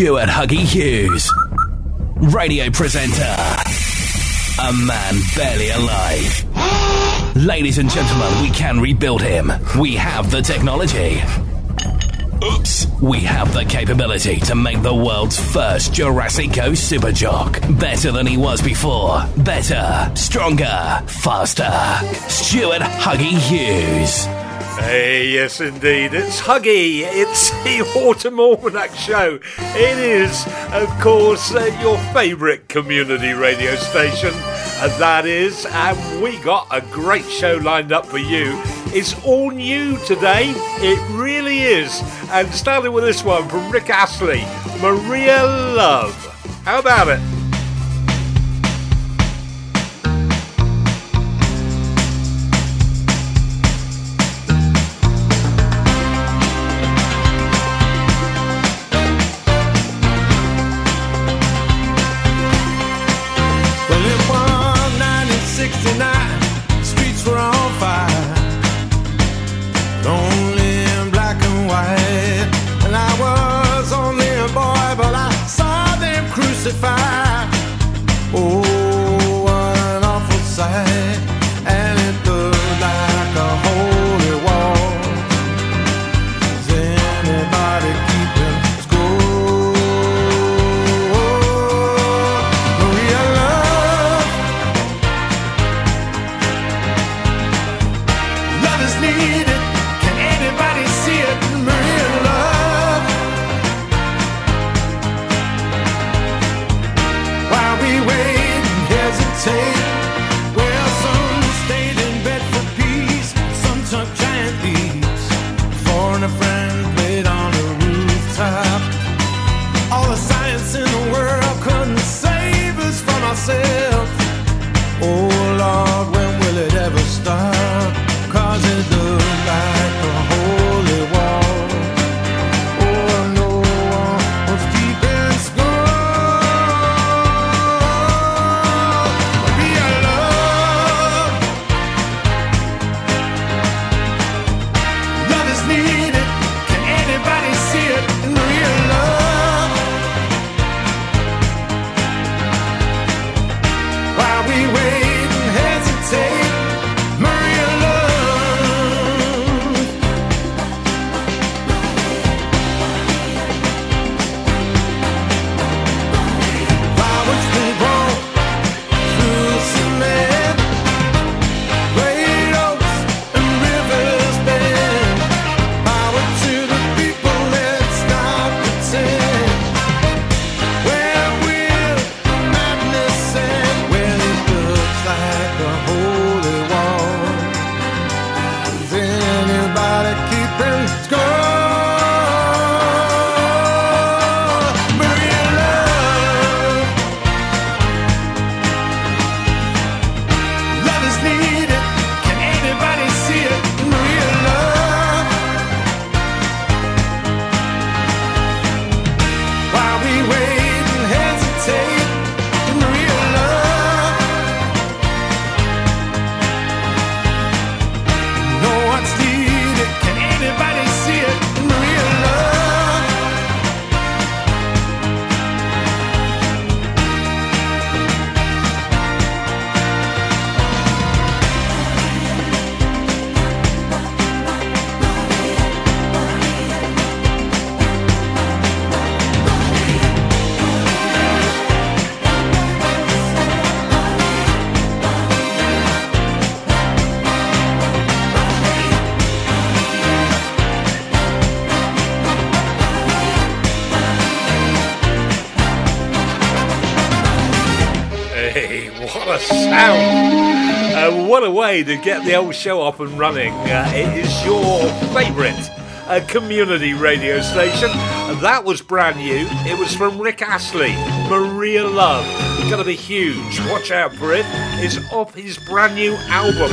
Stuart Huggy Hughes. Radio presenter. A man barely alive. Ladies and gentlemen, we can rebuild him. We have the technology. Oops. We have the capability to make the world's first Jurassic Ghost Superjock. Better than he was before. Better, stronger, faster. Stuart Huggy Hughes. Hey, yes, indeed. It's Huggy. It's the Autumn Almanac Show. It is, of course, uh, your favourite community radio station. And that is, and we got a great show lined up for you. It's all new today. It really is. And starting with this one from Rick Astley Maria Love. How about it? we wait and hesitate. To get the old show up and running. Uh, it is your favourite uh, community radio station. That was brand new. It was from Rick Astley, Maria Love. Going to be huge. Watch out for it. It's off his brand new album.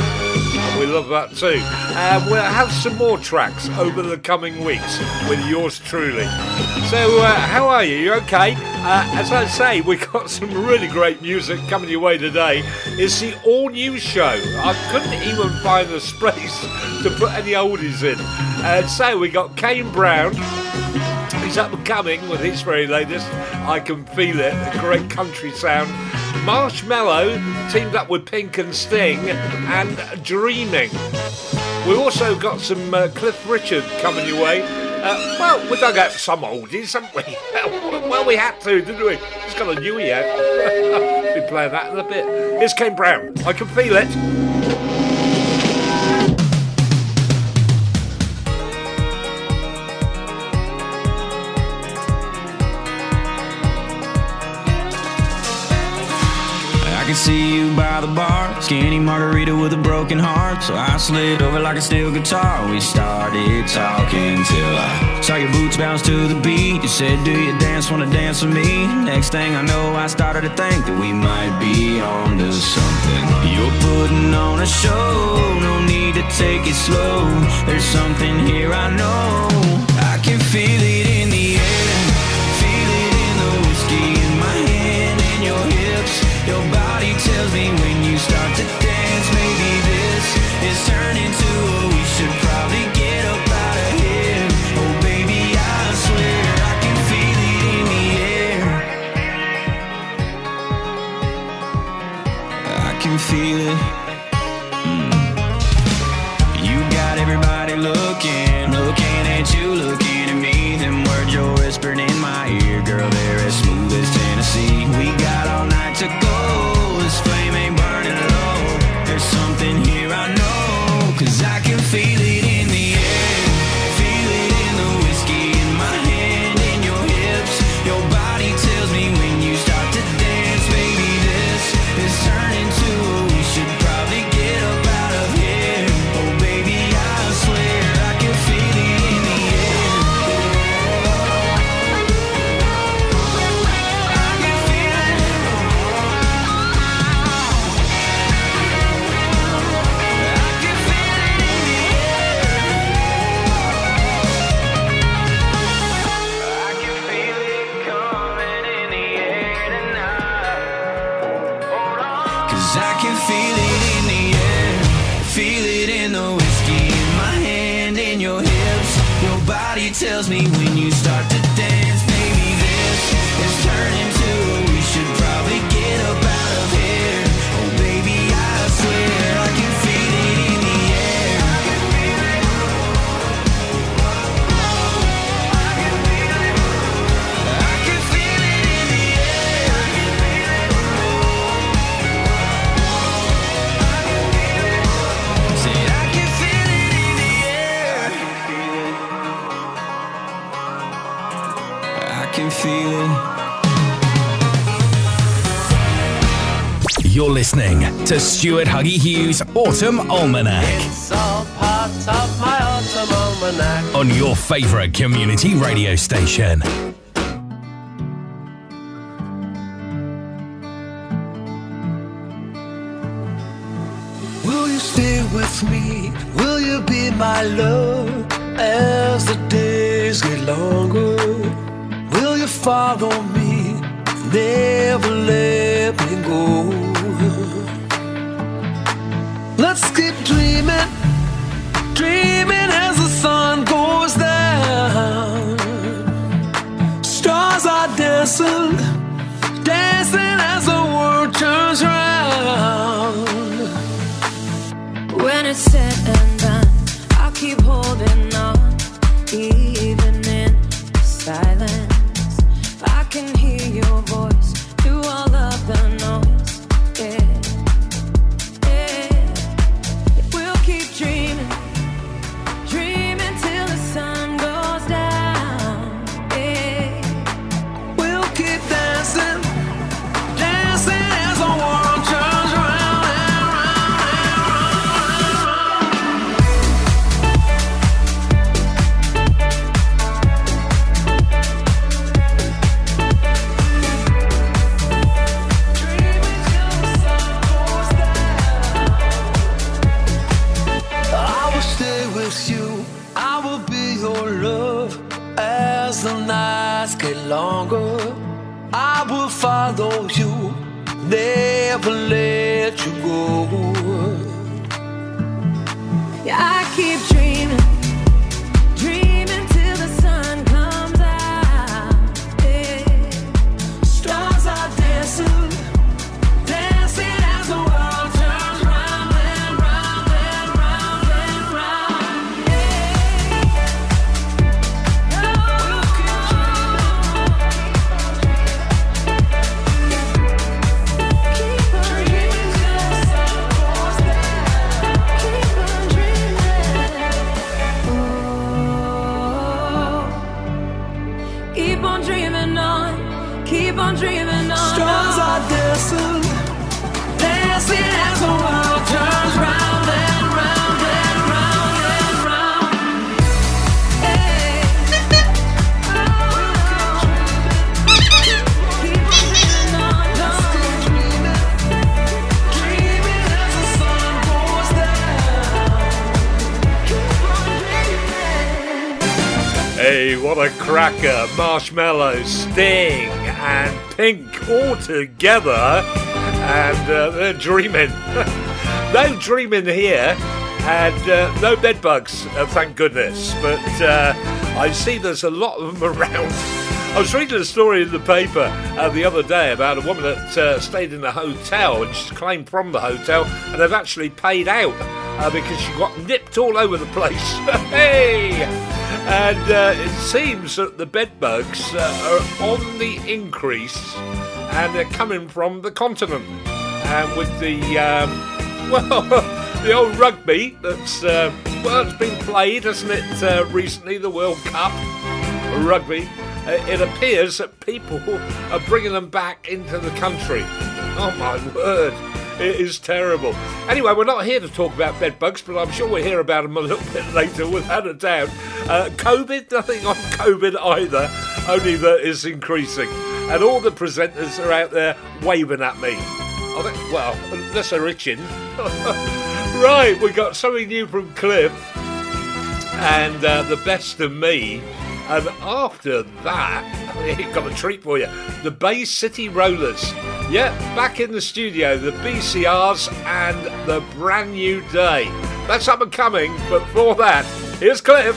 We love that too. Uh, we'll have some more tracks over the coming weeks with yours truly. So, uh, how are you? You okay? Uh, as I say, we've got some really great music coming your way today. It's the all new show. I couldn't even find the space to put any oldies in. Uh, so we got Kane Brown, He's up and coming with his very latest. I can feel it. A great country sound. Marshmello teamed up with Pink and Sting and Dreaming. We also got some uh, Cliff Richard coming your way. Uh, well, we dug out some oldies, haven't we? well, we had to, didn't we? He's got a newie out. Be playing that in a bit. Here's Kane Brown. I can feel it. Can see you by the bar. Skinny margarita with a broken heart. So I slid over like a steel guitar. We started talking till I saw your boots bounce to the beat. You said, Do you dance? Wanna dance with me? Next thing I know, I started to think that we might be on to something. You're putting on a show. No need to take it slow. There's something here I know. I can feel it feel it. Body tells me when you start to dance, to Stuart Huggy Hughes Autumn Almanac It's all part of my autumn almanac. on your favourite community radio station. Will you stay with me? Will you be my love as the days get longer? Will you follow me? Never cracker! Marshmello, Sting, and Pink all together, and uh, they're dreaming. no dreaming here, and uh, no bed bugs, uh, thank goodness. But uh, I see there's a lot of them around. I was reading a story in the paper uh, the other day about a woman that uh, stayed in a hotel and she's claimed from the hotel, and they've actually paid out uh, because she got nipped all over the place. hey! And uh, it seems that the bedbugs uh, are on the increase and they're coming from the continent. And with the, um, well, the old rugby that's, uh, well, it's been played, hasn't it, uh, recently, the World Cup rugby. Uh, it appears that people are bringing them back into the country. Oh my word. It is terrible. Anyway, we're not here to talk about bed bugs, but I'm sure we'll hear about them a little bit later, without a doubt. Uh, COVID, nothing on COVID either, only that it's increasing. And all the presenters are out there waving at me. Well, unless they're itching. right, we got something new from Cliff and uh, the best of me. And after that, we've got a treat for you. The Bay City Rollers. Yep, back in the studio, the BCRs and the brand new day. That's up and coming, but for that, here's Cliff.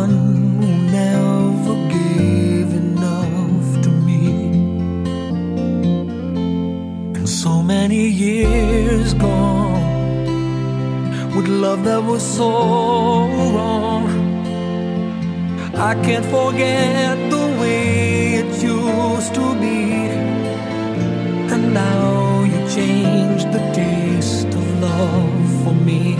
One who never gave enough to me? And so many years gone, with love that was so wrong. I can't forget the way it used to be. And now you changed the taste of love for me.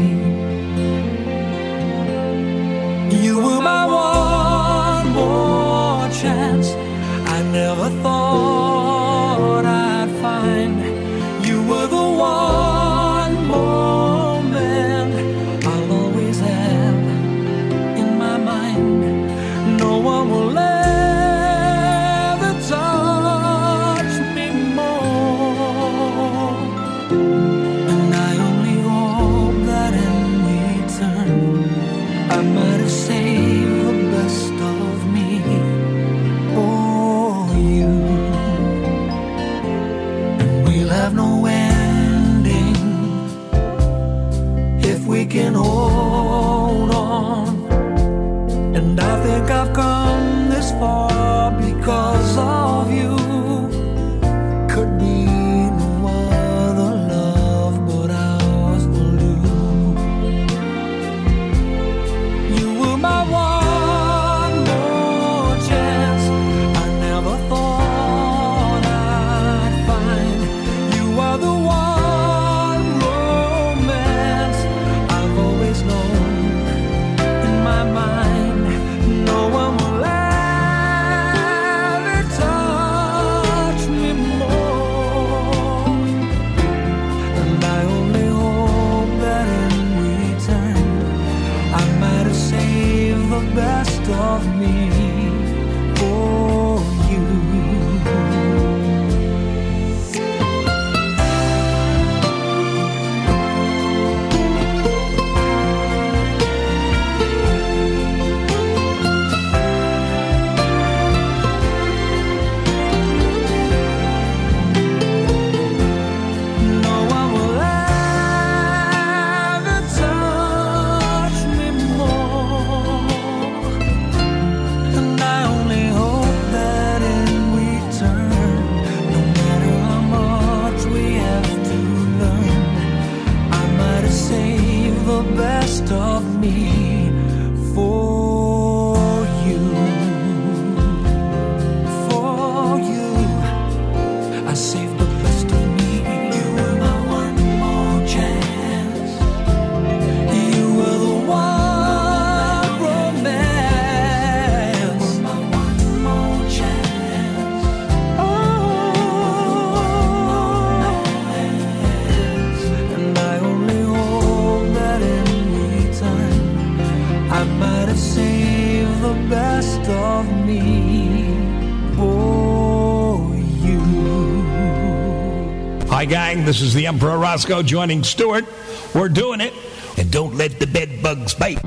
This is the Emperor Rosko joining Stuart. We're doing it. And don't let the bed bugs bite.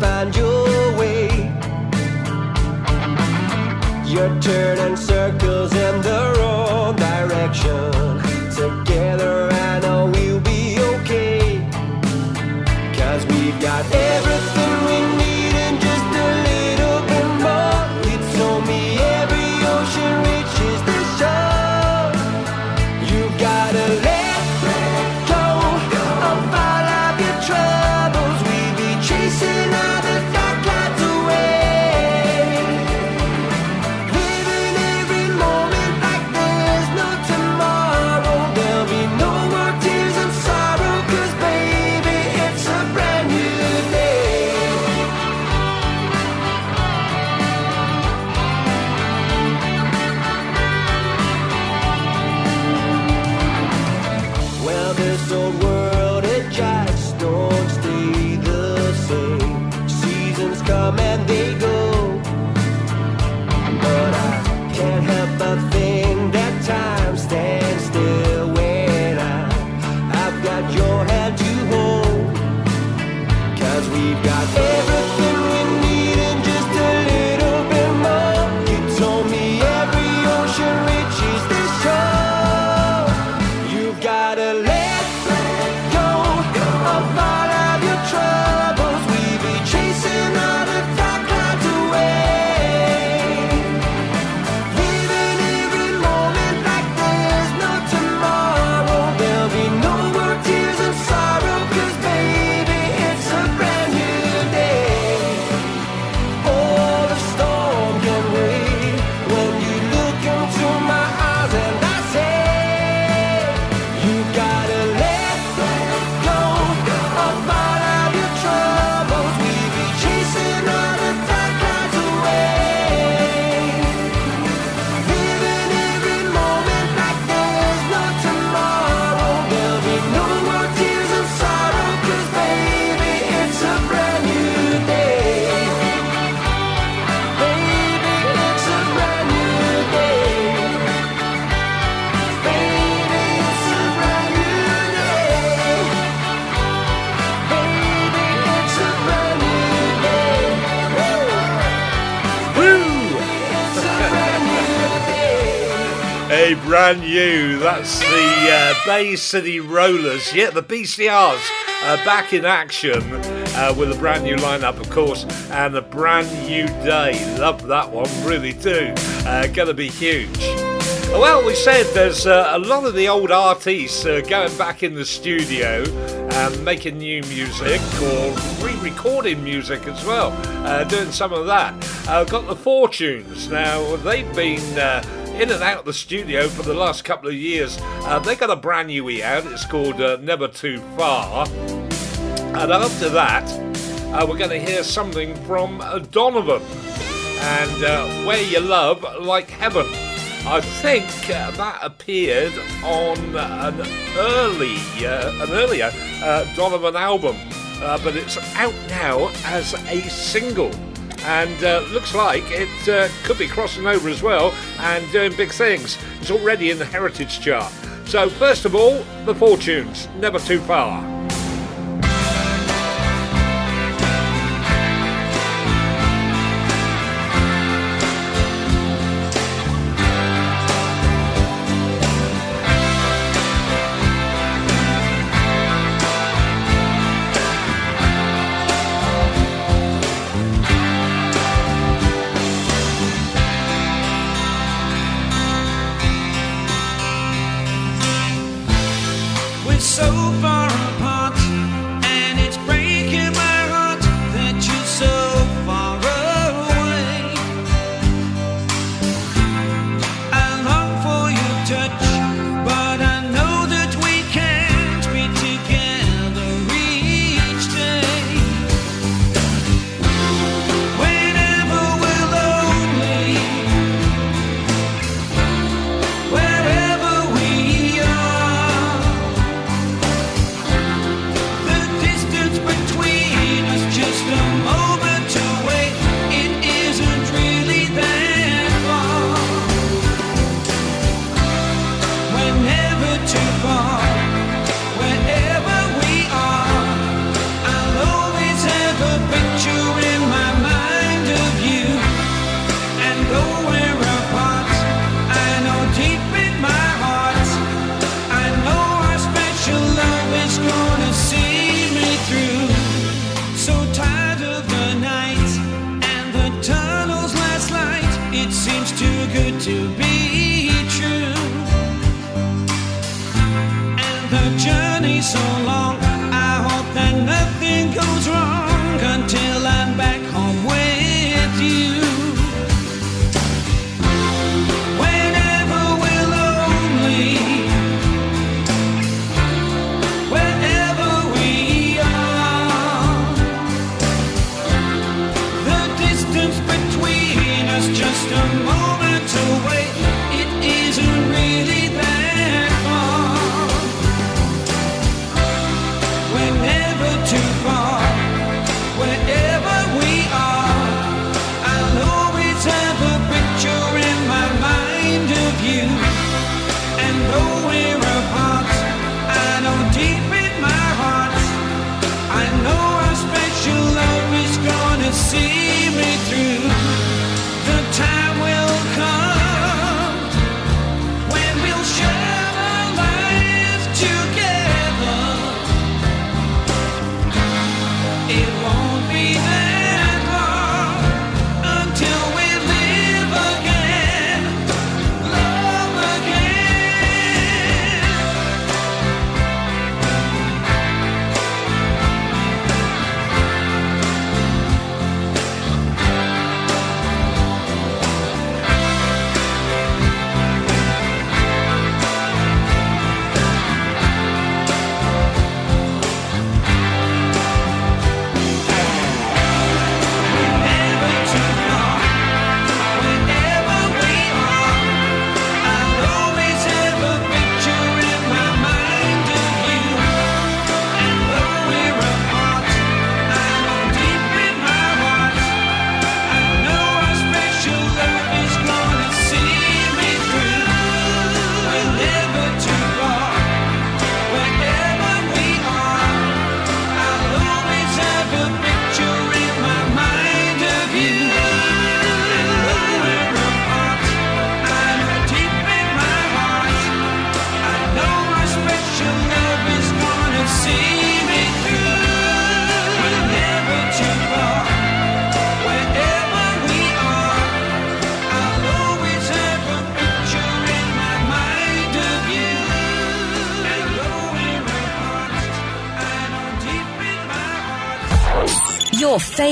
Find your way. You're turning circles in the wrong direction. Bay City Rollers. Yeah, the BCRs uh, back in action uh, with a brand new lineup, of course, and a brand new day. Love that one, really do. Uh, gonna be huge. Well, we said there's uh, a lot of the old artists uh, going back in the studio and making new music or re-recording music as well, uh, doing some of that. Uh, got the Fortunes. Now they've been uh, in and out of the studio for the last couple of years. Uh, they got a brand new E out. It's called uh, Never Too Far. And after that, uh, we're going to hear something from uh, Donovan and uh, Wear Your Love Like Heaven. I think uh, that appeared on an early, an earlier Donovan album, but it's out now as a single and uh, looks like it uh, could be crossing over as well and doing big things. It's already in the Heritage chart. So, first of all, the Fortunes, never too far.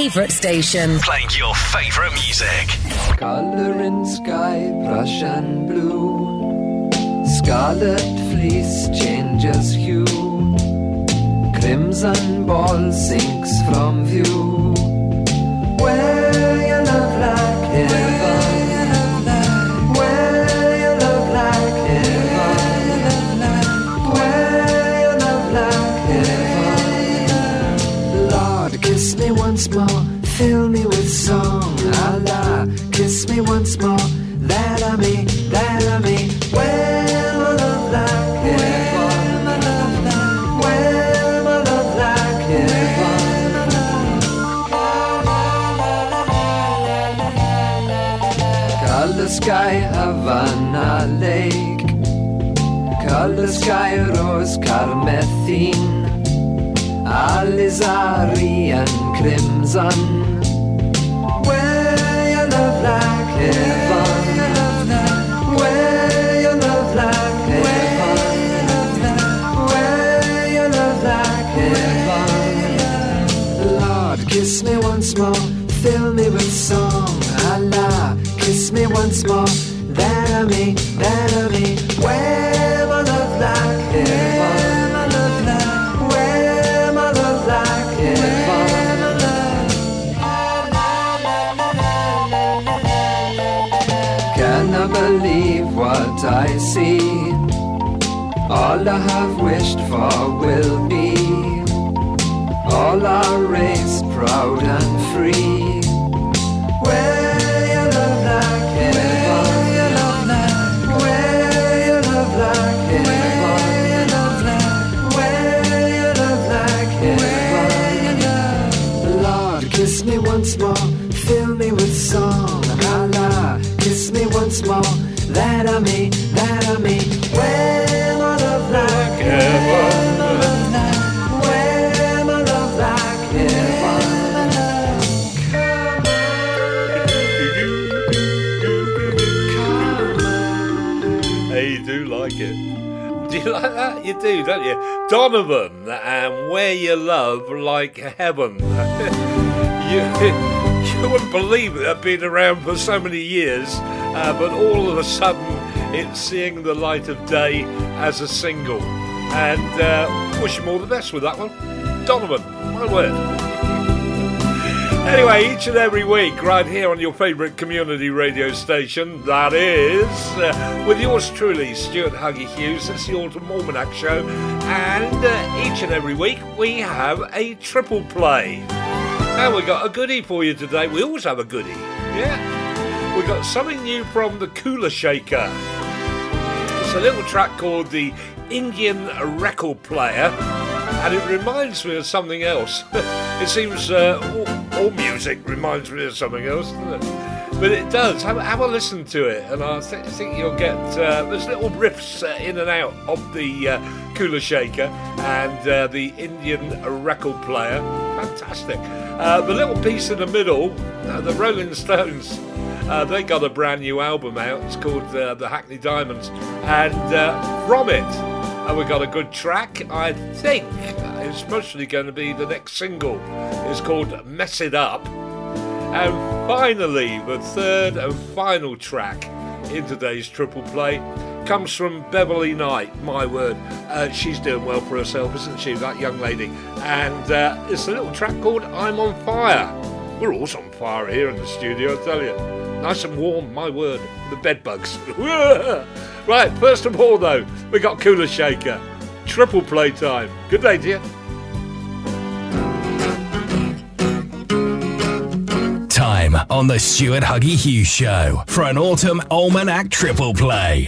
favourite station. Playing your favourite music. Colour in sky, brush and blue. Scarlet fleece changes hue. Crimson ball sinks from view. Where Skyros carmethine Alizarin crimson. Where your love like heaven. Where your love like heaven. Your love like heaven. Lord, kiss me once more. Fill me with song. Allah, kiss me once more. That of me, that of me. Where all I have wished for will be. All our race proud and free. Love like love like love like love. Lord, kiss me once more, fill me with song. Allah, kiss me once more that I may that? You do, don't you? Donovan and Wear Your Love Like Heaven. you, you wouldn't believe it had been around for so many years, uh, but all of a sudden it's seeing the light of day as a single. And uh, wish him all the best with that one. Donovan, my word. Anyway, each and every week, right here on your favourite community radio station, that is, uh, with yours truly, Stuart Huggy Hughes. It's the Autumn Almanac Show, and uh, each and every week we have a triple play. And we got a goodie for you today. We always have a goodie, yeah. We got something new from the Kula Shaker. It's a little track called the Indian Record Player and it reminds me of something else. it seems uh, all, all, music reminds me of something else, doesn't it? But it does. Have, have a listen to it, and I th- think you'll get uh, there's little riffs uh, in and out of the uh, Kula Shaker and uh, the Indian record player. Fantastic. Uh, the little piece in the middle, the Rolling Stones. They got a brand new album out. It's called The Hackney Diamonds. And from it, and we got a good track. I think it's mostly going to be the next single. It's called Mess It Up. And finally, the third and final track in today's triple play comes from Beverley Knight. My word, uh, she's doing well for herself, isn't she, that young lady? And uh, it's a little track called I'm on Fire. We're all on fire here in the studio, I tell you. Nice and warm, my word. The bed bugs. Right, first of all, though, we got Kula Shaker. Triple play time. Good day, dear. Time on the Stuart Huggy Hughes Show for an autumn almanac triple play.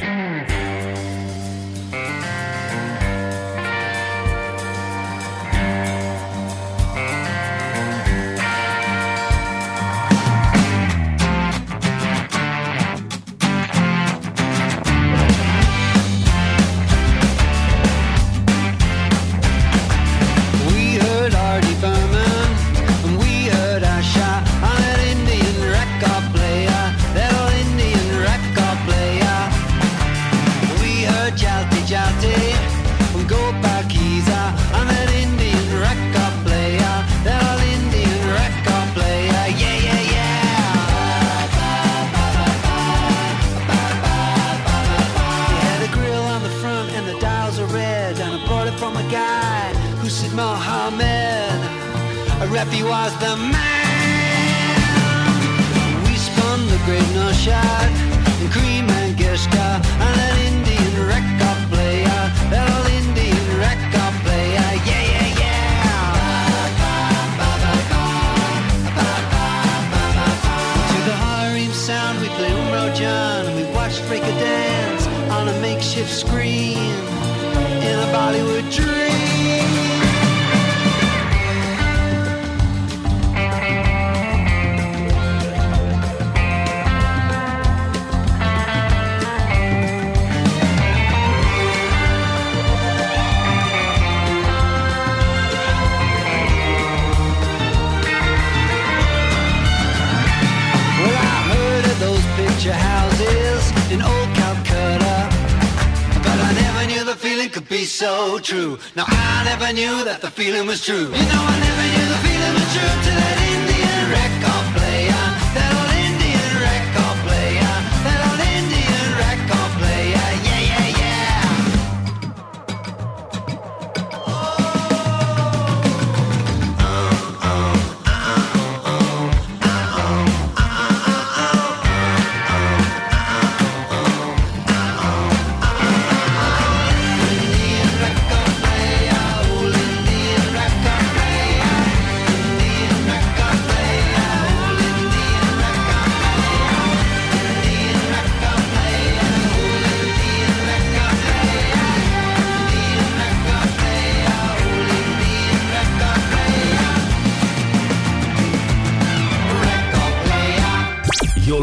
was the man. We spun the great noshad shot and cream and Gishka and an Indian record player. Little Indian record player, yeah, yeah, yeah. To the harem sound, we play Umro John and we watch Break Dance on a makeshift screen in a Bollywood dream. Feeling was true. You know I never knew the feeling was true till that Indian record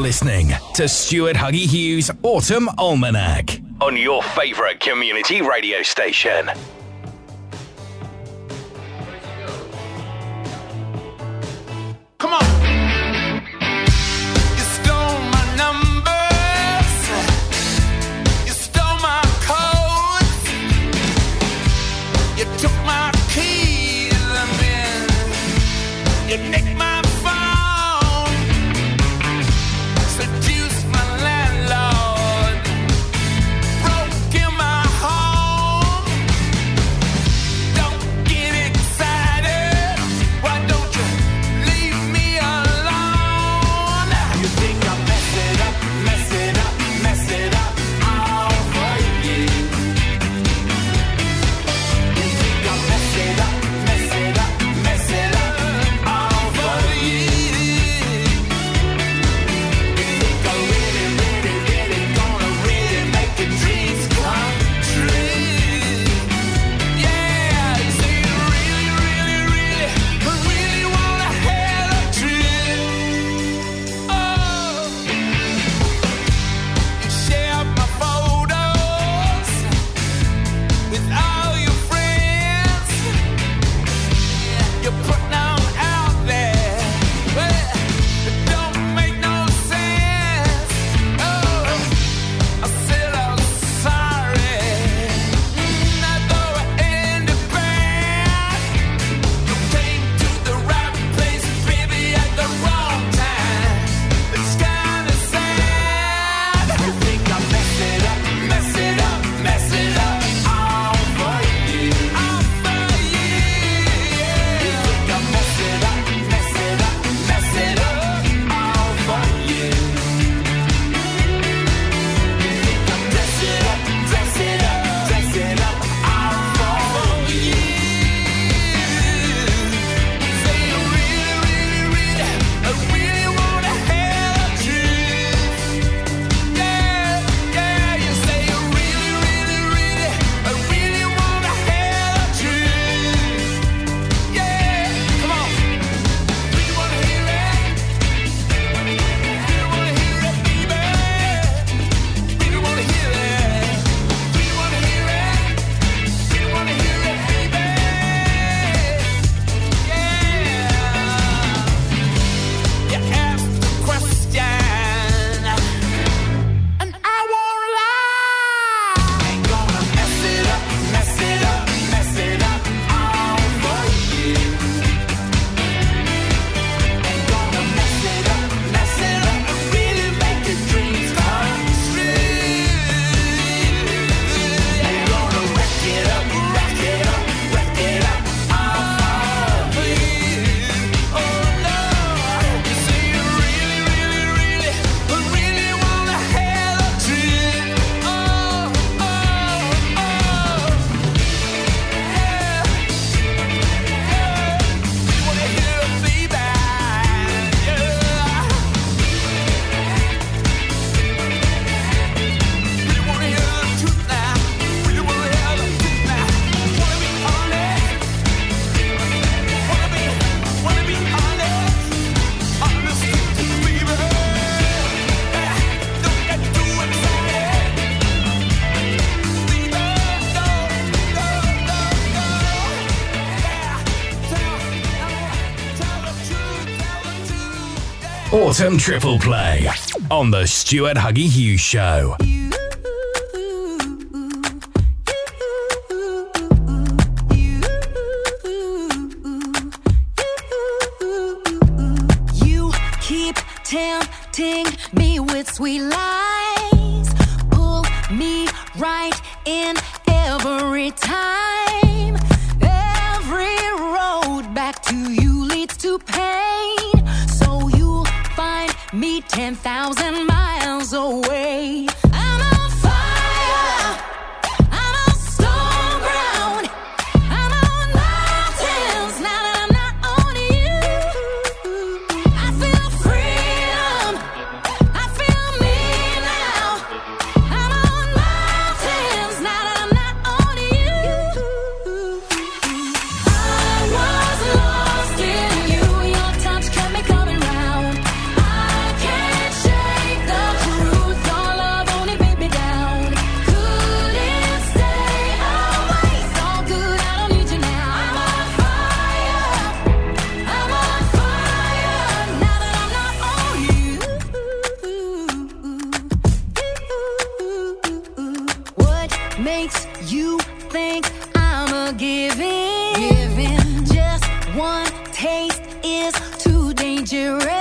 listening to Stuart Huggy Hughes Autumn Almanac on your favourite community radio station. Autumn Triple Play on the Stuart Huggy Hughes Show. Too dangerous.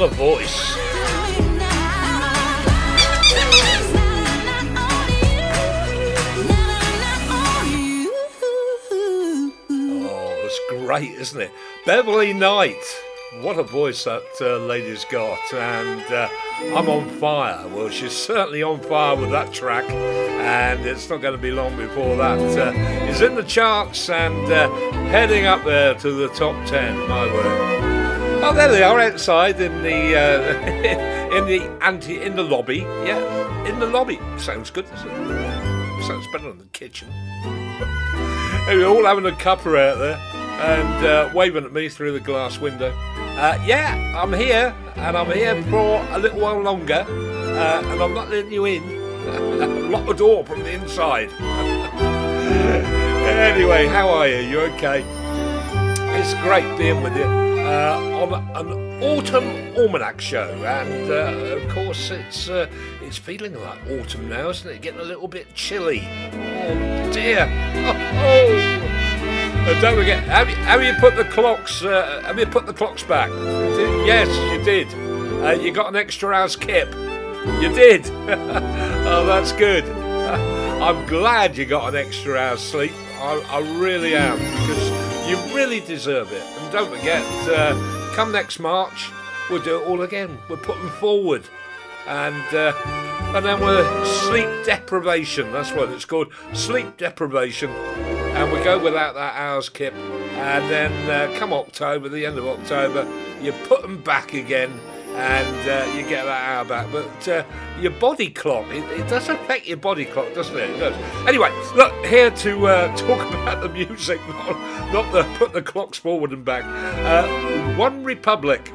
A voice. Oh, it's great, isn't it? Beverley Knight. What a voice that uh, lady's got. And uh, I'm on fire. Well, she's certainly on fire with that track. And it's not going to be long before that uh, is in the charts and uh, heading up there to the top 10. My word. Oh, there they are outside in the uh, in the anti in the lobby. Yeah, in the lobby. Sounds good, doesn't it? Sounds better than the kitchen. anyway, all having a cuppa out there and uh, waving at me through the glass window. Uh, yeah, I'm here, and I'm here for a little while longer, uh, and I'm not letting you in. Lock the door from the inside. anyway, how are you? You okay? It's great being with you on an autumn almanac show, and uh, of course it's uh, it's feeling like autumn now, isn't it? Getting a little bit chilly. Oh dear! Oh, oh. don't forget, have you, have you put the clocks? Uh, have you put the clocks back? You? Yes, you did. Uh, you got an extra hour's kip. You did. oh, that's good. I'm glad you got an extra hour's sleep. I, I really am because you really deserve it. Don't forget, uh, come next March, we'll do it all again. We're putting forward and uh, and then we're sleep deprivation. That's what it's called, sleep deprivation. And we go without that hours kip, and then uh, come October, the end of October, you put them back again. And uh, you get that hour back, but uh, your body clock, it, it does affect your body clock, doesn't it? It does. Anyway, look, here to uh, talk about the music, not, not the put the clocks forward and back. Uh, OneRepublic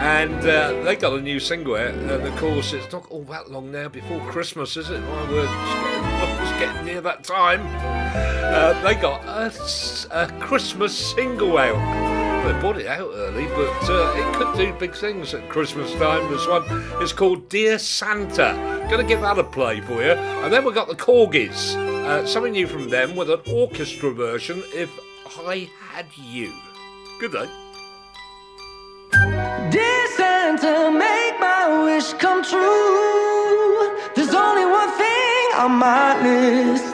and uh, they got a new single out, and of course it's not all that long now before Christmas, is it? My word, it's getting, getting near that time. Uh, they got a Christmas single out. They bought it out early, but uh, it could do big things at Christmas time. This one is called Dear Santa. Gonna give that a play for you. And then we've got the Korgis. Uh, something new from them with an orchestra version, If I Had You. Good day. Dear Santa, make my wish come true. There's only one thing on my list.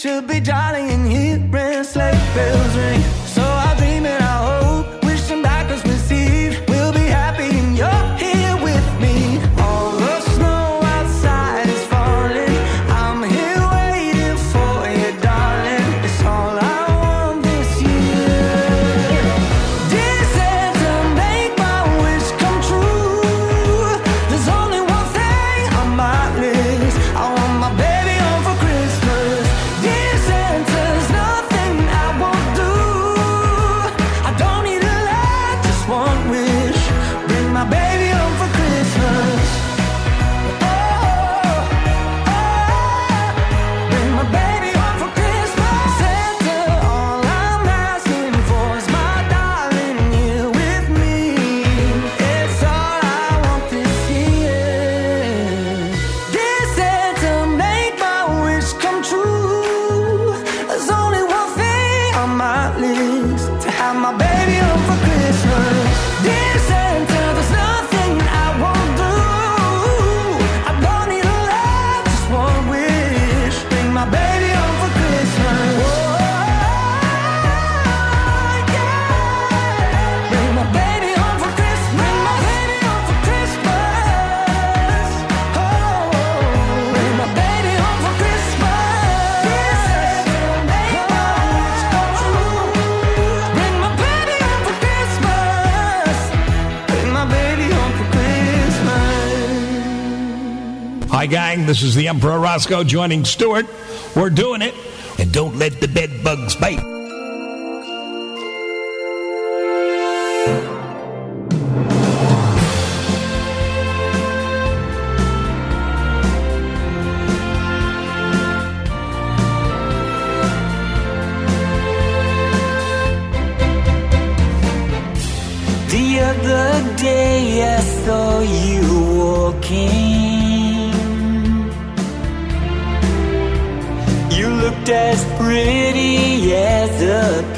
Should be jolly in here, and sleigh bells ring. This is the Emperor Rosko joining Stuart. We're doing it. And don't let the bed bugs bite. The other day I saw you walking. As pretty as a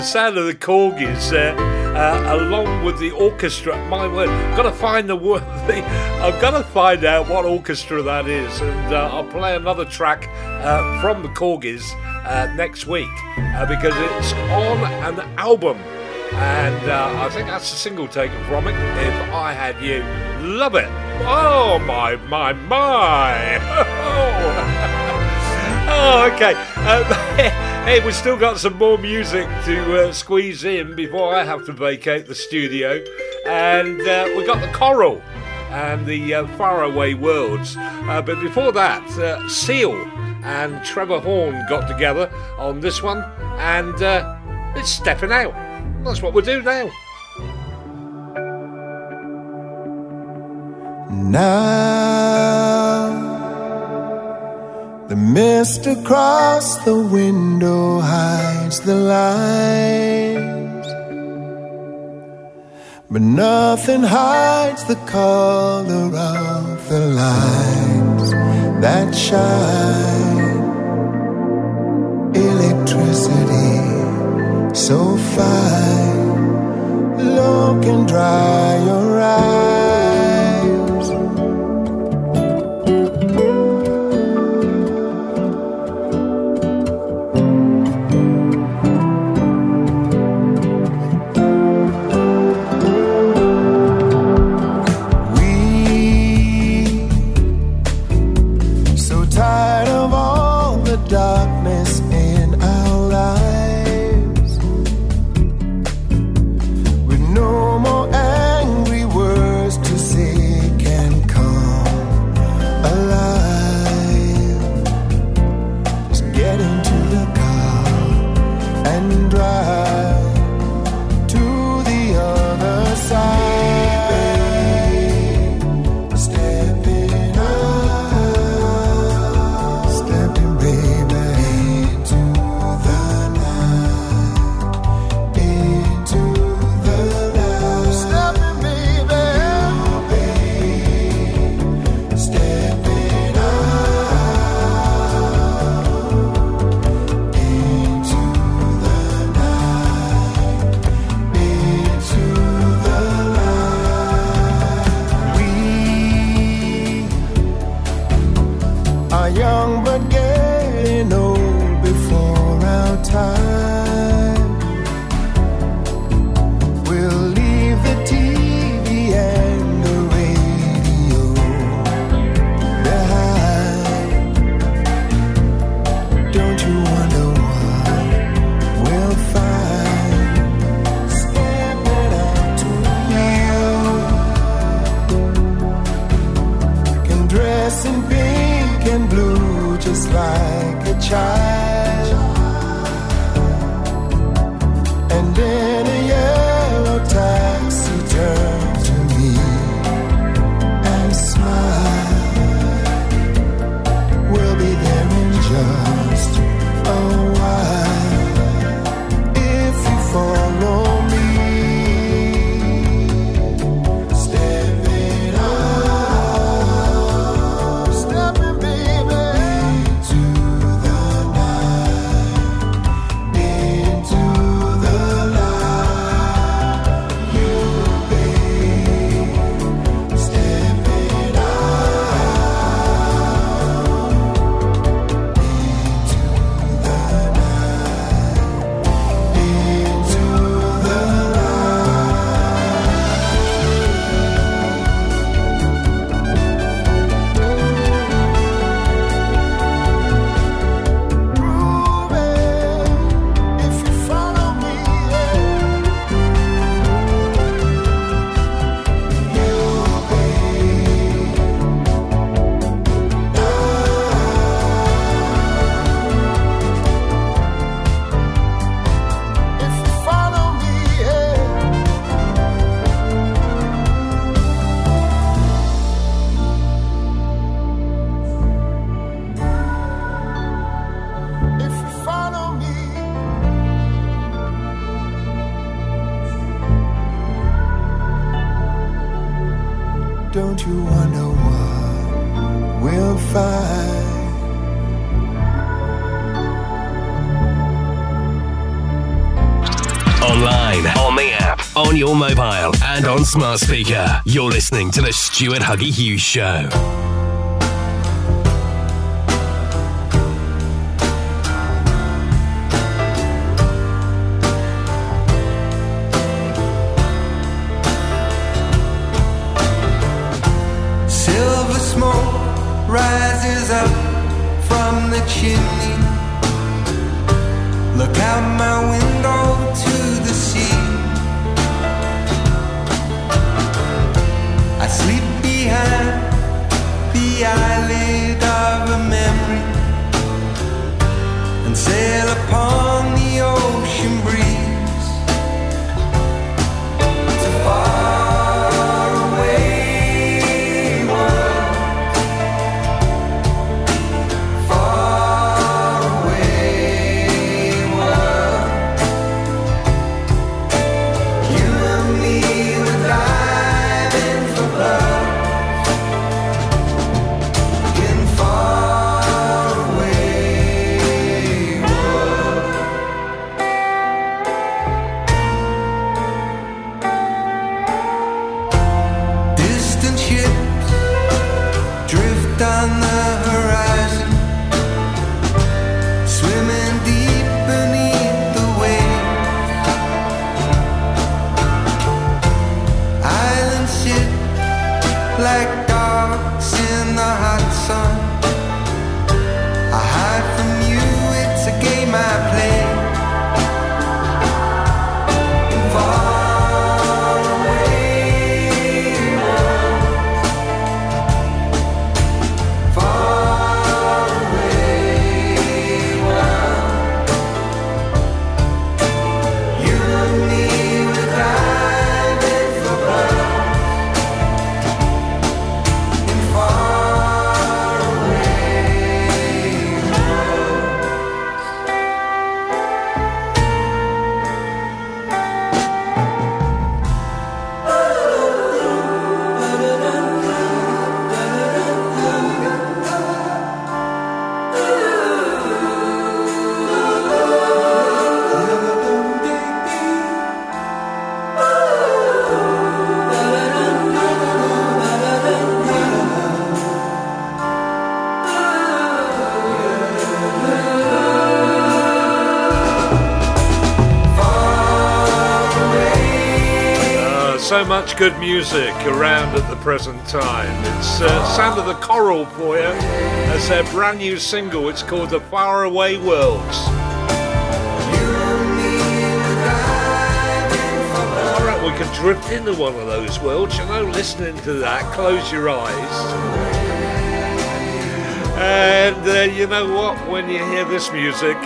the sound of the Korgis there, uh, along with the orchestra. My word! I've Got to find the word. I've got to find out what orchestra that is, and uh, I'll play another track uh, from the Korgis uh, next week uh, because it's on an album and uh, I think that's a single taken from it. If I had you, love it. Oh my my my. oh, okay. Um, hey, we've still got some more music to uh, squeeze in before I have to vacate the studio, and uh, we got the Coral and the uh, faraway worlds. Uh, but before that, uh, Seal and Trevor Horn got together on this one, and uh, it's stepping out. That's what we do now. Now the mist across the window hides the lights, but nothing hides the color of the lights that shine. Electricity so fine, look and dry your eyes. on smart speaker. You're listening to the Stuart Huggy Hughes Show. Much good music around at the present time. It's uh, Sound of the Coral for you. That's their brand new single. It's called The Faraway Worlds. All right, we could drift into one of those worlds. You know, listening to that, close your eyes. And uh, you know what? When you hear this music,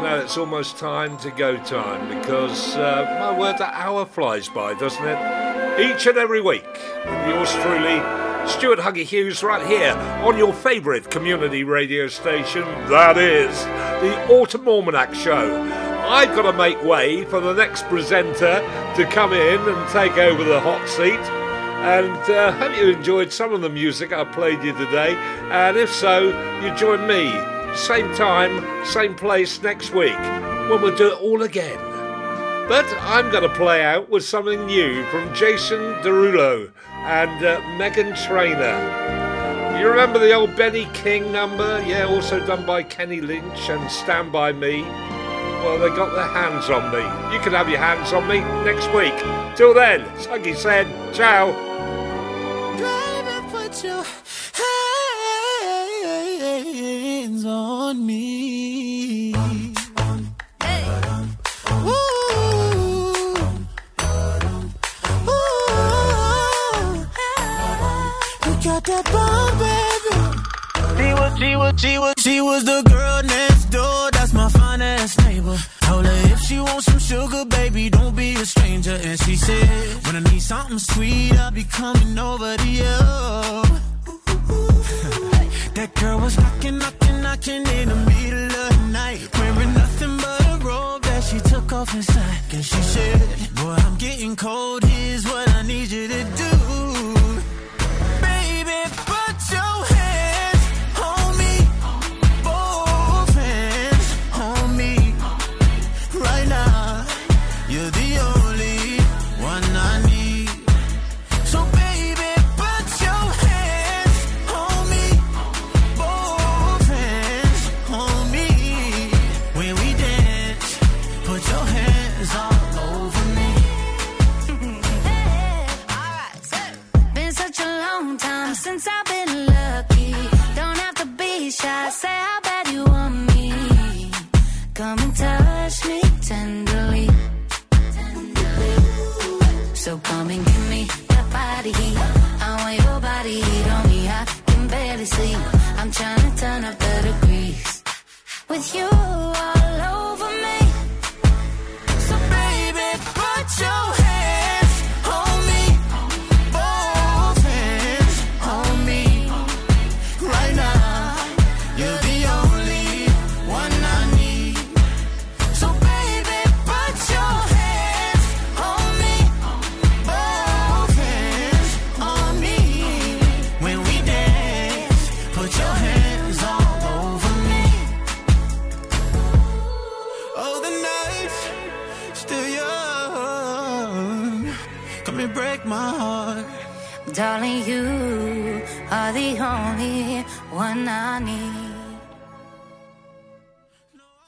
you know it's almost time to go time because, uh, my word, that hour flies by, doesn't it? Each and every week, with yours truly, Stuart Huggy Hughes, right here on your favourite community radio station. That is the Autumn Almanac Show. I've got to make way for the next presenter to come in and take over the hot seat. And uh, hope you enjoyed some of the music I played you today. And if so, you join me, same time, same place next week, when we'll do it all again. But I'm going to play out with something new from Jason Derulo and uh, Meghan Trainor. You remember the old Benny King number? Yeah, also done by Kenny Lynch and Stand By Me. Well, they got their hands on me. You can have your hands on me next week. Till then, Suggy said, ciao. Hands on me. She was, she was, she was, she was the girl next door. That's my finest neighbor. Told her if she wants some sugar, baby, don't be a stranger. And she said, when I need something sweet, I'll be coming over to you. That girl was knocking, knocking, knocking in the middle of the night, wearing nothing but a robe that she took off inside. And she said, boy, I'm getting cold. Here's what I need you to do.